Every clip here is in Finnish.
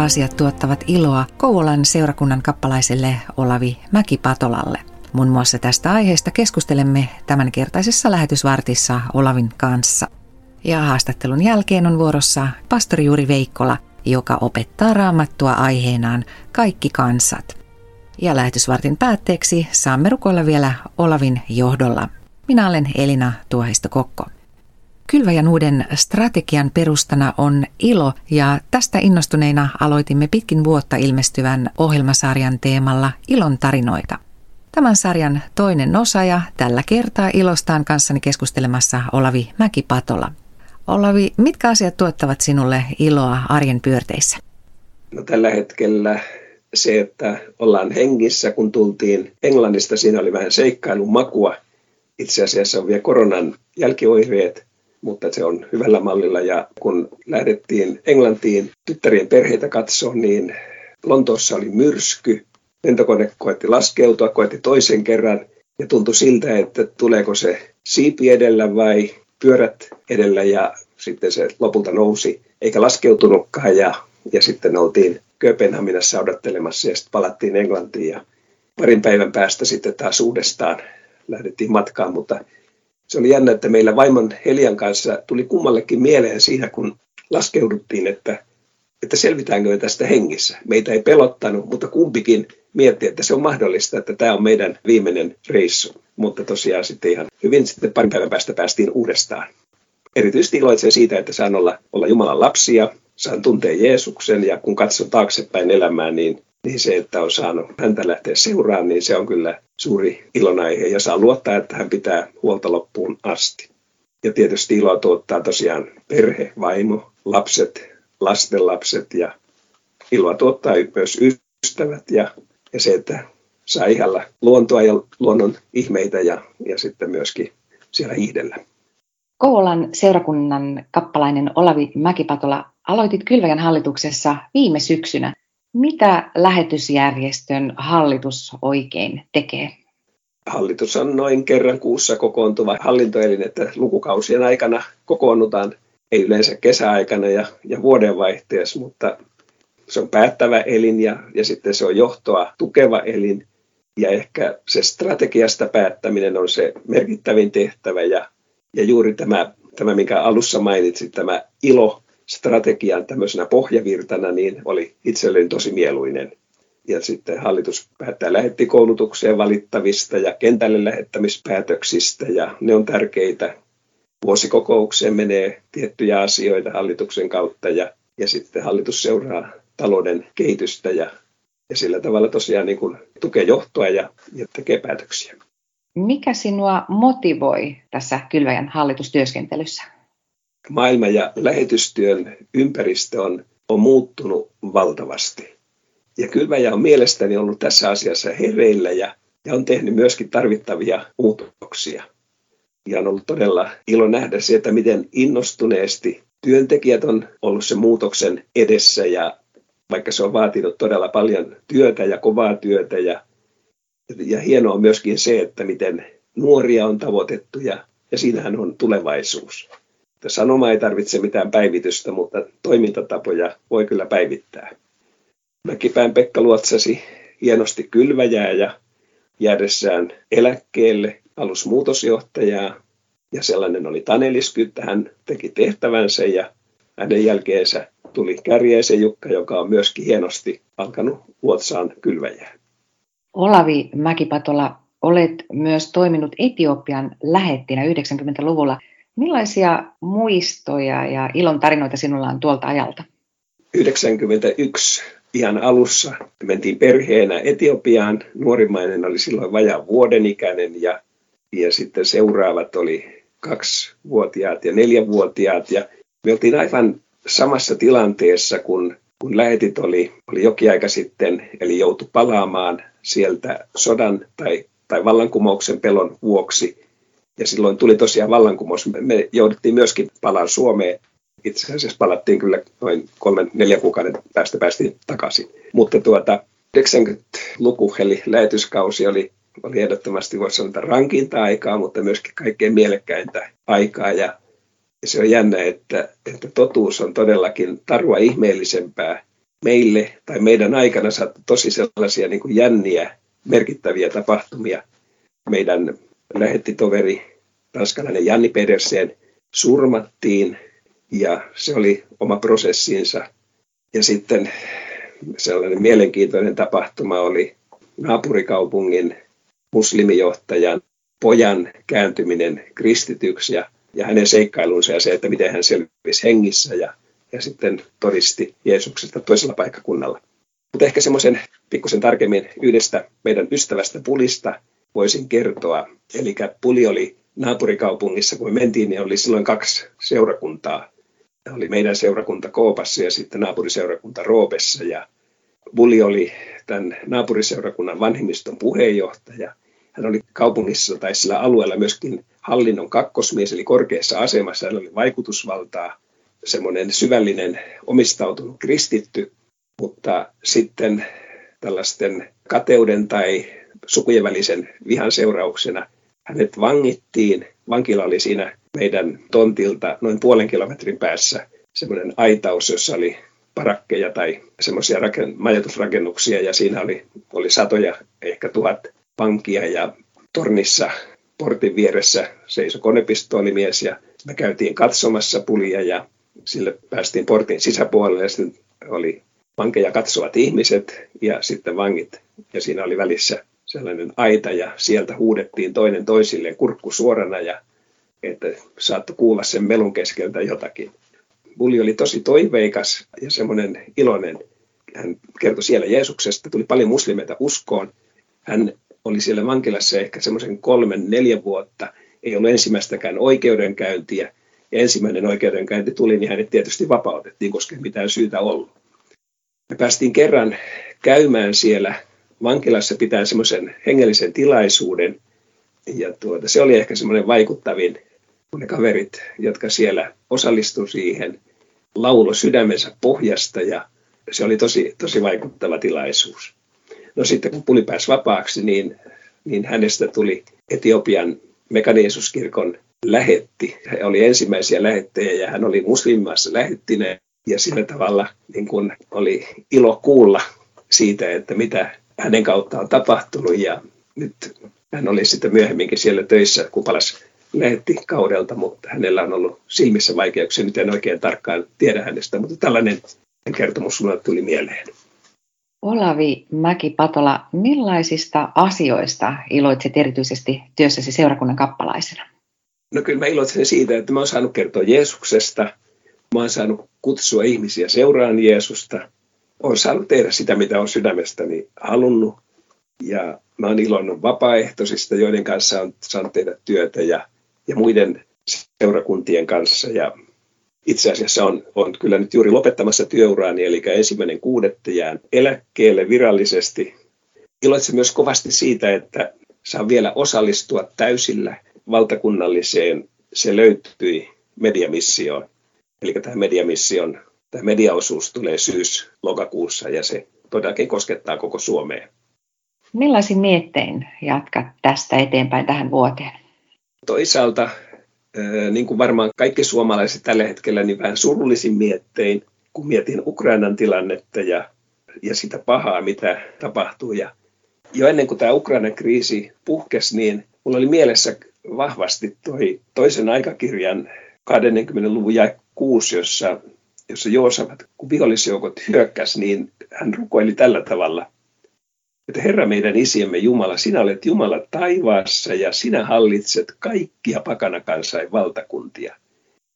Asiat tuottavat iloa Kouvolan seurakunnan kappalaiselle Olavi Mäkipatolalle? Muun muassa tästä aiheesta keskustelemme tämänkertaisessa lähetysvartissa Olavin kanssa. Ja haastattelun jälkeen on vuorossa pastori Juri Veikkola, joka opettaa raamattua aiheenaan Kaikki kansat. Ja lähetysvartin päätteeksi saamme rukoilla vielä Olavin johdolla. Minä olen Elina Tuoheisto-Kokko. Kylväjän uuden strategian perustana on ilo ja tästä innostuneina aloitimme pitkin vuotta ilmestyvän ohjelmasarjan teemalla Ilon tarinoita. Tämän sarjan toinen osa ja tällä kertaa ilostaan kanssani keskustelemassa Olavi Mäkipatola. Olavi, mitkä asiat tuottavat sinulle iloa arjen pyörteissä? No, tällä hetkellä se, että ollaan hengissä, kun tultiin Englannista, siinä oli vähän seikkailun makua. Itse asiassa on vielä koronan jälkioireet, mutta se on hyvällä mallilla. Ja kun lähdettiin Englantiin tyttärien perheitä katsoa, niin Lontoossa oli myrsky. Lentokone koetti laskeutua, koetti toisen kerran ja tuntui siltä, että tuleeko se siipi edellä vai pyörät edellä ja sitten se lopulta nousi eikä laskeutunutkaan ja, ja sitten oltiin Kööpenhaminassa odottelemassa ja sitten palattiin Englantiin ja parin päivän päästä sitten taas uudestaan lähdettiin matkaan, mutta se oli jännä, että meillä vaimon Helian kanssa tuli kummallekin mieleen siinä, kun laskeuduttiin, että, että selvitäänkö me tästä hengissä. Meitä ei pelottanut, mutta kumpikin mietti, että se on mahdollista, että tämä on meidän viimeinen reissu. Mutta tosiaan sitten ihan hyvin sitten parin päivän päästä päästiin uudestaan. Erityisesti iloitsen siitä, että saan olla, olla Jumalan lapsia, saan tuntea Jeesuksen ja kun katson taaksepäin elämään, niin, niin se, että on saanut häntä lähteä seuraan, niin se on kyllä suuri ilonaihe ja saa luottaa, että hän pitää huolta loppuun asti. Ja tietysti iloa tuottaa tosiaan perhe, vaimo, lapset, lastenlapset ja iloa tuottaa myös ystävät ja, ja se, että saa ihalla luontoa ja luonnon ihmeitä ja, ja sitten myöskin siellä hiidellä. Kouvolan seurakunnan kappalainen Olavi Mäkipatola aloitit Kylväjän hallituksessa viime syksynä. Mitä lähetysjärjestön hallitus oikein tekee? Hallitus on noin kerran kuussa kokoontuva hallintoelin, että lukukausien aikana kokoonnutaan, ei yleensä kesäaikana ja, ja vuodenvaihteessa, mutta se on päättävä elin ja, ja sitten se on johtoa tukeva elin. Ja ehkä se strategiasta päättäminen on se merkittävin tehtävä ja, ja juuri tämä, tämä, minkä alussa mainitsit, tämä ilo strategian tämmöisenä pohjavirtana, niin oli itselleni tosi mieluinen. Ja sitten hallitus päättää lähettikoulutukseen valittavista ja kentälle lähettämispäätöksistä, ja ne on tärkeitä. Vuosikokoukseen menee tiettyjä asioita hallituksen kautta, ja, ja sitten hallitus seuraa talouden kehitystä, ja, ja sillä tavalla tosiaan niin kuin tukee johtoa ja, ja tekee päätöksiä. Mikä sinua motivoi tässä Kylväjän hallitustyöskentelyssä? Maailma- ja lähetystyön ympäristö on, on muuttunut valtavasti. Ja Kylväjä on mielestäni ollut tässä asiassa hereillä ja, ja on tehnyt myöskin tarvittavia muutoksia. Ja on ollut todella ilo nähdä se, että miten innostuneesti työntekijät on ollut sen muutoksen edessä ja vaikka se on vaatinut todella paljon työtä ja kovaa työtä ja, ja hienoa on myöskin se, että miten nuoria on tavoitettu ja, ja siinähän on tulevaisuus. Sanoma ei tarvitse mitään päivitystä, mutta toimintatapoja voi kyllä päivittää. Mäkipään Pekka luotsasi hienosti kylväjää ja jäädessään eläkkeelle alusmuutosjohtajaa. Ja sellainen oli Tanelis että hän teki tehtävänsä ja hänen jälkeensä tuli Kärjäisen Jukka, joka on myöskin hienosti alkanut luotsaan kylväjää. Olavi Mäkipatola, olet myös toiminut Etiopian lähettinä 90-luvulla. Millaisia muistoja ja ilon tarinoita sinulla on tuolta ajalta? 91 ihan alussa mentiin perheenä Etiopiaan. Nuorimmainen oli silloin vajaa vuoden ikäinen ja, ja sitten seuraavat oli kaksivuotiaat ja neljävuotiaat. Ja me oltiin aivan samassa tilanteessa, kun, kun lähetit oli, oli jokin aika sitten, eli joutui palaamaan sieltä sodan tai, tai vallankumouksen pelon vuoksi ja silloin tuli tosiaan vallankumous. Me jouduttiin myöskin palaan Suomeen. Itse asiassa palattiin kyllä noin kolmen, neljä kuukauden päästä päästiin takaisin. Mutta tuota, 90-luku eli lähetyskausi oli, oli ehdottomasti voisi sanoa rankinta aikaa, mutta myöskin kaikkein mielekkäintä aikaa. Ja, se on jännä, että, että totuus on todellakin tarua ihmeellisempää meille tai meidän aikana sattui tosi sellaisia niin kuin jänniä, merkittäviä tapahtumia. Meidän lähettitoveri, tanskalainen Janni Pedersen, surmattiin ja se oli oma prosessinsa. Ja sitten sellainen mielenkiintoinen tapahtuma oli naapurikaupungin muslimijohtajan pojan kääntyminen kristityksi ja, ja hänen seikkailunsa ja se, että miten hän selvisi hengissä ja, ja sitten todisti Jeesuksesta toisella paikkakunnalla. Mutta ehkä semmoisen pikkusen tarkemmin yhdestä meidän ystävästä Pulista voisin kertoa. Eli Puli oli naapurikaupungissa, kun me mentiin, niin oli silloin kaksi seurakuntaa. Oli meidän seurakunta Koopassa ja sitten naapuriseurakunta Roopessa. Ja Bulli oli tämän naapuriseurakunnan vanhimmiston puheenjohtaja. Hän oli kaupungissa tai sillä alueella myöskin hallinnon kakkosmies, eli korkeassa asemassa. Hän oli vaikutusvaltaa, semmoinen syvällinen omistautunut kristitty, mutta sitten tällaisten kateuden tai sukujen välisen vihan seurauksena hänet vangittiin. Vankila oli siinä meidän tontilta noin puolen kilometrin päässä semmoinen aitaus, jossa oli parakkeja tai semmoisia raken, majoitusrakennuksia ja siinä oli, oli satoja, ehkä tuhat vankia ja tornissa portin vieressä seisoi konepistoolimies ja me käytiin katsomassa pulia ja sille päästiin portin sisäpuolelle ja sitten oli vankeja katsovat ihmiset ja sitten vangit ja siinä oli välissä sellainen aita ja sieltä huudettiin toinen toisilleen kurkku suorana ja että saattoi kuulla sen melun keskeltä jotakin. Bulli oli tosi toiveikas ja semmoinen iloinen. Hän kertoi siellä Jeesuksesta, tuli paljon muslimeita uskoon. Hän oli siellä vankilassa ehkä semmoisen kolmen, neljä vuotta. Ei ollut ensimmäistäkään oikeudenkäyntiä. Ja ensimmäinen oikeudenkäynti tuli, niin hänet tietysti vapautettiin, koska ei mitään syytä ollut. Me päästiin kerran käymään siellä vankilassa pitää semmoisen hengellisen tilaisuuden. Ja tuota, se oli ehkä semmoinen vaikuttavin, kun ne kaverit, jotka siellä osallistu siihen, laulo sydämensä pohjasta ja se oli tosi, tosi vaikuttava tilaisuus. No sitten kun Puli pääsi vapaaksi, niin, niin hänestä tuli Etiopian mekaneesuskirkon lähetti. Hän oli ensimmäisiä lähettejä ja hän oli muslimimaassa lähettineen ja sillä tavalla niin kun oli ilo kuulla siitä, että mitä hänen kauttaan tapahtunut ja nyt hän oli sitten myöhemminkin siellä töissä Kupalas lähetti kaudelta, mutta hänellä on ollut silmissä vaikeuksia, nyt en oikein tarkkaan tiedä hänestä, mutta tällainen kertomus sinulle tuli mieleen. Olavi Mäki-Patola, millaisista asioista iloitset erityisesti työssäsi seurakunnan kappalaisena? No kyllä mä iloitsen siitä, että mä oon saanut kertoa Jeesuksesta, mä oon saanut kutsua ihmisiä seuraan Jeesusta, olen saanut tehdä sitä, mitä olen sydämestäni halunnut. Ja mä olen ilonnut vapaaehtoisista, joiden kanssa on saanut tehdä työtä ja, ja muiden seurakuntien kanssa. Ja itse asiassa on, on kyllä nyt juuri lopettamassa työuraani, eli ensimmäinen kuudetta jään eläkkeelle virallisesti. Iloitsen myös kovasti siitä, että saan vielä osallistua täysillä valtakunnalliseen. Se löytyi mediamissioon. Eli tämä mediamission tämä mediaosuus tulee syys-lokakuussa ja se todellakin koskettaa koko Suomea. Millaisin miettein jatkat tästä eteenpäin tähän vuoteen? Toisaalta, niin kuin varmaan kaikki suomalaiset tällä hetkellä, niin vähän surullisin miettein, kun mietin Ukrainan tilannetta ja, ja sitä pahaa, mitä tapahtuu. Ja jo ennen kuin tämä Ukrainan kriisi puhkesi, niin mulla oli mielessä vahvasti toi toisen aikakirjan 20-luvun ja 6, jossa jossa Joosafat, kun vihollisjoukot hyökkäs, niin hän rukoili tällä tavalla, että Herra meidän isiemme Jumala, sinä olet Jumala taivaassa ja sinä hallitset kaikkia pakana kansain valtakuntia.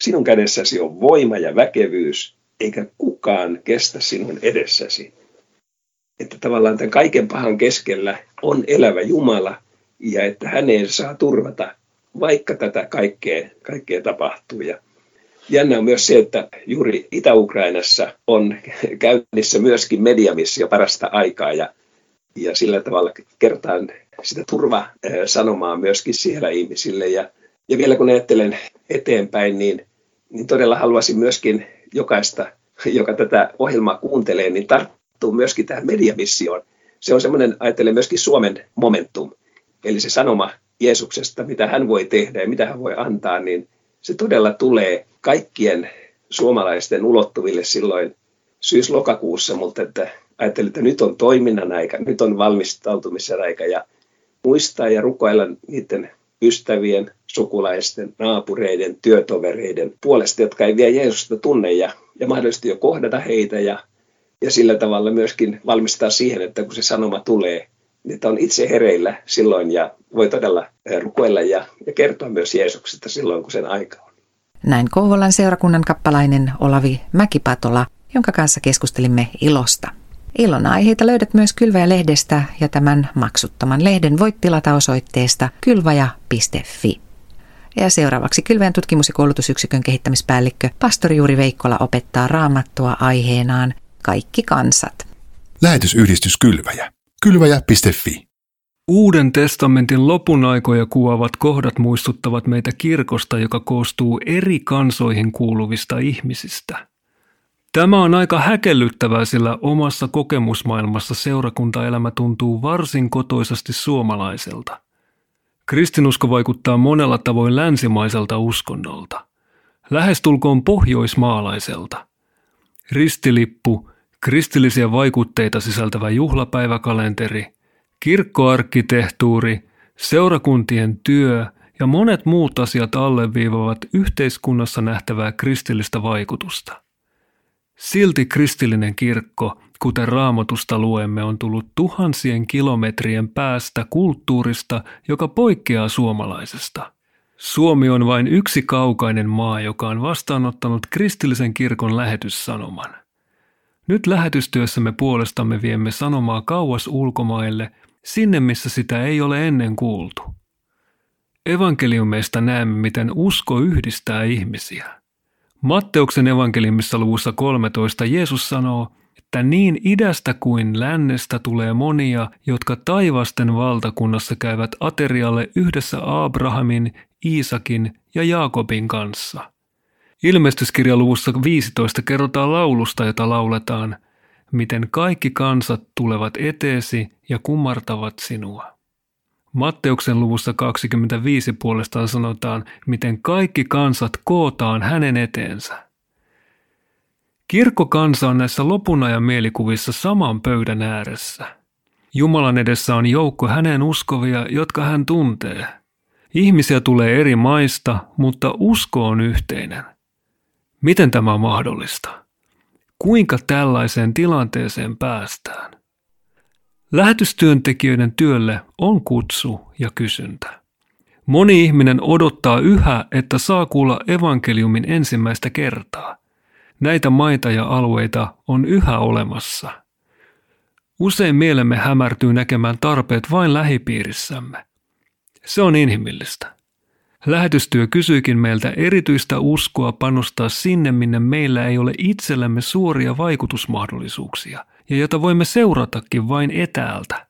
Sinun kädessäsi on voima ja väkevyys, eikä kukaan kestä sinun edessäsi. Että tavallaan tämän kaiken pahan keskellä on elävä Jumala ja että häneen saa turvata, vaikka tätä kaikkea, kaikkea tapahtuu. Ja Jännä on myös se, että juuri Itä-Ukrainassa on käynnissä myöskin mediamissio parasta aikaa ja, ja sillä tavalla kertaan sitä turvasanomaa myöskin siellä ihmisille. Ja, ja vielä kun ajattelen eteenpäin, niin, niin todella haluaisin myöskin jokaista, joka tätä ohjelmaa kuuntelee, niin tarttuu myöskin tähän mediamissioon. Se on semmoinen, ajattelen myöskin Suomen momentum, eli se sanoma Jeesuksesta, mitä hän voi tehdä ja mitä hän voi antaa, niin se todella tulee kaikkien suomalaisten ulottuville silloin, syys-lokakuussa, mutta että ajattelin, että nyt on toiminnan aika, nyt on valmistautumisen aika ja muistaa ja rukoilla niiden ystävien, sukulaisten, naapureiden, työtovereiden puolesta, jotka ei vielä Jeesusta tunne ja, ja mahdollisesti jo kohdata heitä ja, ja sillä tavalla myöskin valmistaa siihen, että kun se sanoma tulee, että on itse hereillä silloin ja voi todella eh, rukoilla ja, ja kertoa myös Jeesuksesta silloin, kun sen aika on. Näin Kouvolan seurakunnan kappalainen Olavi Mäkipatola, jonka kanssa keskustelimme ilosta. Ilon aiheita löydät myös Kylväjä-lehdestä ja tämän maksuttoman lehden voit tilata osoitteesta kylvaja.fi. Ja seuraavaksi Kylväjän tutkimus- ja koulutusyksikön kehittämispäällikkö pastori Juuri Veikkola opettaa raamattua aiheenaan Kaikki kansat. Lähetysyhdistys Kylväjä. Kylväjä.fi. Uuden testamentin lopun aikoja kuvaavat kohdat muistuttavat meitä kirkosta, joka koostuu eri kansoihin kuuluvista ihmisistä – Tämä on aika häkellyttävää, sillä omassa kokemusmaailmassa seurakuntaelämä tuntuu varsin kotoisasti suomalaiselta. Kristinusko vaikuttaa monella tavoin länsimaiselta uskonnolta. Lähestulkoon pohjoismaalaiselta. Ristilippu, kristillisiä vaikutteita sisältävä juhlapäiväkalenteri, kirkkoarkkitehtuuri, seurakuntien työ ja monet muut asiat alleviivavat yhteiskunnassa nähtävää kristillistä vaikutusta – Silti kristillinen kirkko, kuten raamatusta luemme, on tullut tuhansien kilometrien päästä kulttuurista, joka poikkeaa suomalaisesta. Suomi on vain yksi kaukainen maa, joka on vastaanottanut kristillisen kirkon lähetyssanoman. Nyt lähetystyössämme puolestamme viemme sanomaa kauas ulkomaille, sinne missä sitä ei ole ennen kuultu. Evankeliumeista näemme, miten usko yhdistää ihmisiä. Matteuksen evankeliumissa luvussa 13 Jeesus sanoo, että niin idästä kuin lännestä tulee monia, jotka taivasten valtakunnassa käyvät aterialle yhdessä Abrahamin, Iisakin ja Jaakobin kanssa. Ilmestyskirjaluvussa 15 kerrotaan laulusta, jota lauletaan, miten kaikki kansat tulevat eteesi ja kummartavat sinua. Matteuksen luvussa 25 puolestaan sanotaan, miten kaikki kansat kootaan hänen eteensä. Kirkkokansa on näissä lopun ajan mielikuvissa saman pöydän ääressä. Jumalan edessä on joukko hänen uskovia, jotka hän tuntee. Ihmisiä tulee eri maista, mutta usko on yhteinen. Miten tämä on mahdollista? Kuinka tällaiseen tilanteeseen päästään? Lähetystyöntekijöiden työlle on kutsu ja kysyntä. Moni ihminen odottaa yhä, että saa kuulla evankeliumin ensimmäistä kertaa. Näitä maita ja alueita on yhä olemassa. Usein mielemme hämärtyy näkemään tarpeet vain lähipiirissämme. Se on inhimillistä. Lähetystyö kysyikin meiltä erityistä uskoa panostaa sinne, minne meillä ei ole itsellämme suoria vaikutusmahdollisuuksia – ja jota voimme seuratakin vain etäältä.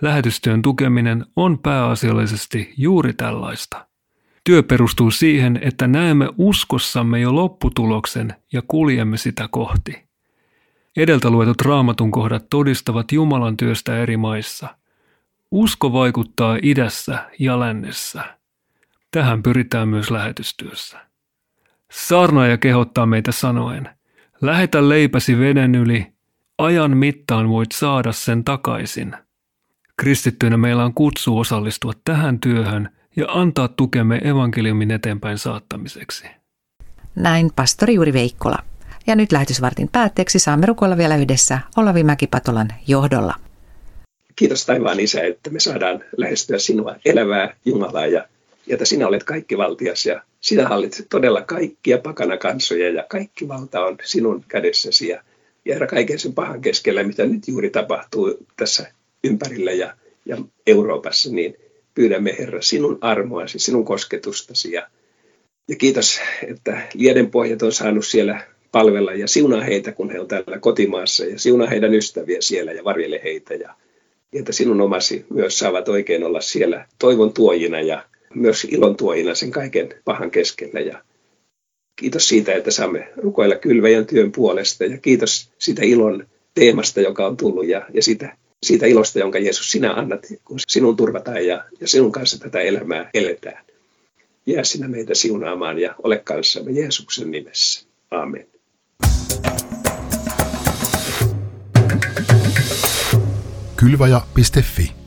Lähetystyön tukeminen on pääasiallisesti juuri tällaista. Työ perustuu siihen, että näemme uskossamme jo lopputuloksen ja kuljemme sitä kohti. Edeltä luetut raamatun kohdat todistavat Jumalan työstä eri maissa. Usko vaikuttaa idässä ja lännessä. Tähän pyritään myös lähetystyössä. Saarnaaja kehottaa meitä sanoen, lähetä leipäsi veden yli Ajan mittaan voit saada sen takaisin. Kristittyinä meillä on kutsu osallistua tähän työhön ja antaa tukemme evankeliumin eteenpäin saattamiseksi. Näin pastori Juuri Veikkola. Ja nyt lähetysvartin päätteeksi saamme rukoilla vielä yhdessä Olavi Mäkipatolan johdolla. Kiitos taivaan Isä, että me saadaan lähestyä sinua elävää Jumalaa ja, että sinä olet kaikki valtias ja sinä hallitset todella kaikkia pakana kansoja ja kaikki valta on sinun kädessäsi ja ja herra kaiken sen pahan keskellä, mitä nyt juuri tapahtuu tässä ympärillä ja, ja Euroopassa, niin pyydämme Herra sinun armoasi, sinun kosketustasi ja, ja kiitos, että lieden pohjat on saanut siellä palvella ja siunaa heitä, kun he on täällä kotimaassa ja siunaa heidän ystäviä siellä ja varjele heitä ja, ja että sinun omasi myös saavat oikein olla siellä toivon tuojina ja myös ilon tuojina sen kaiken pahan keskellä. Ja kiitos siitä, että saamme rukoilla kylväjän työn puolesta ja kiitos siitä ilon teemasta, joka on tullut ja, ja siitä, siitä ilosta, jonka Jeesus sinä annat, kun sinun turvataan ja, ja sinun kanssa tätä elämää eletään. Jää sinä meitä siunaamaan ja ole kanssamme Jeesuksen nimessä. Aamen. Kylvaja.fi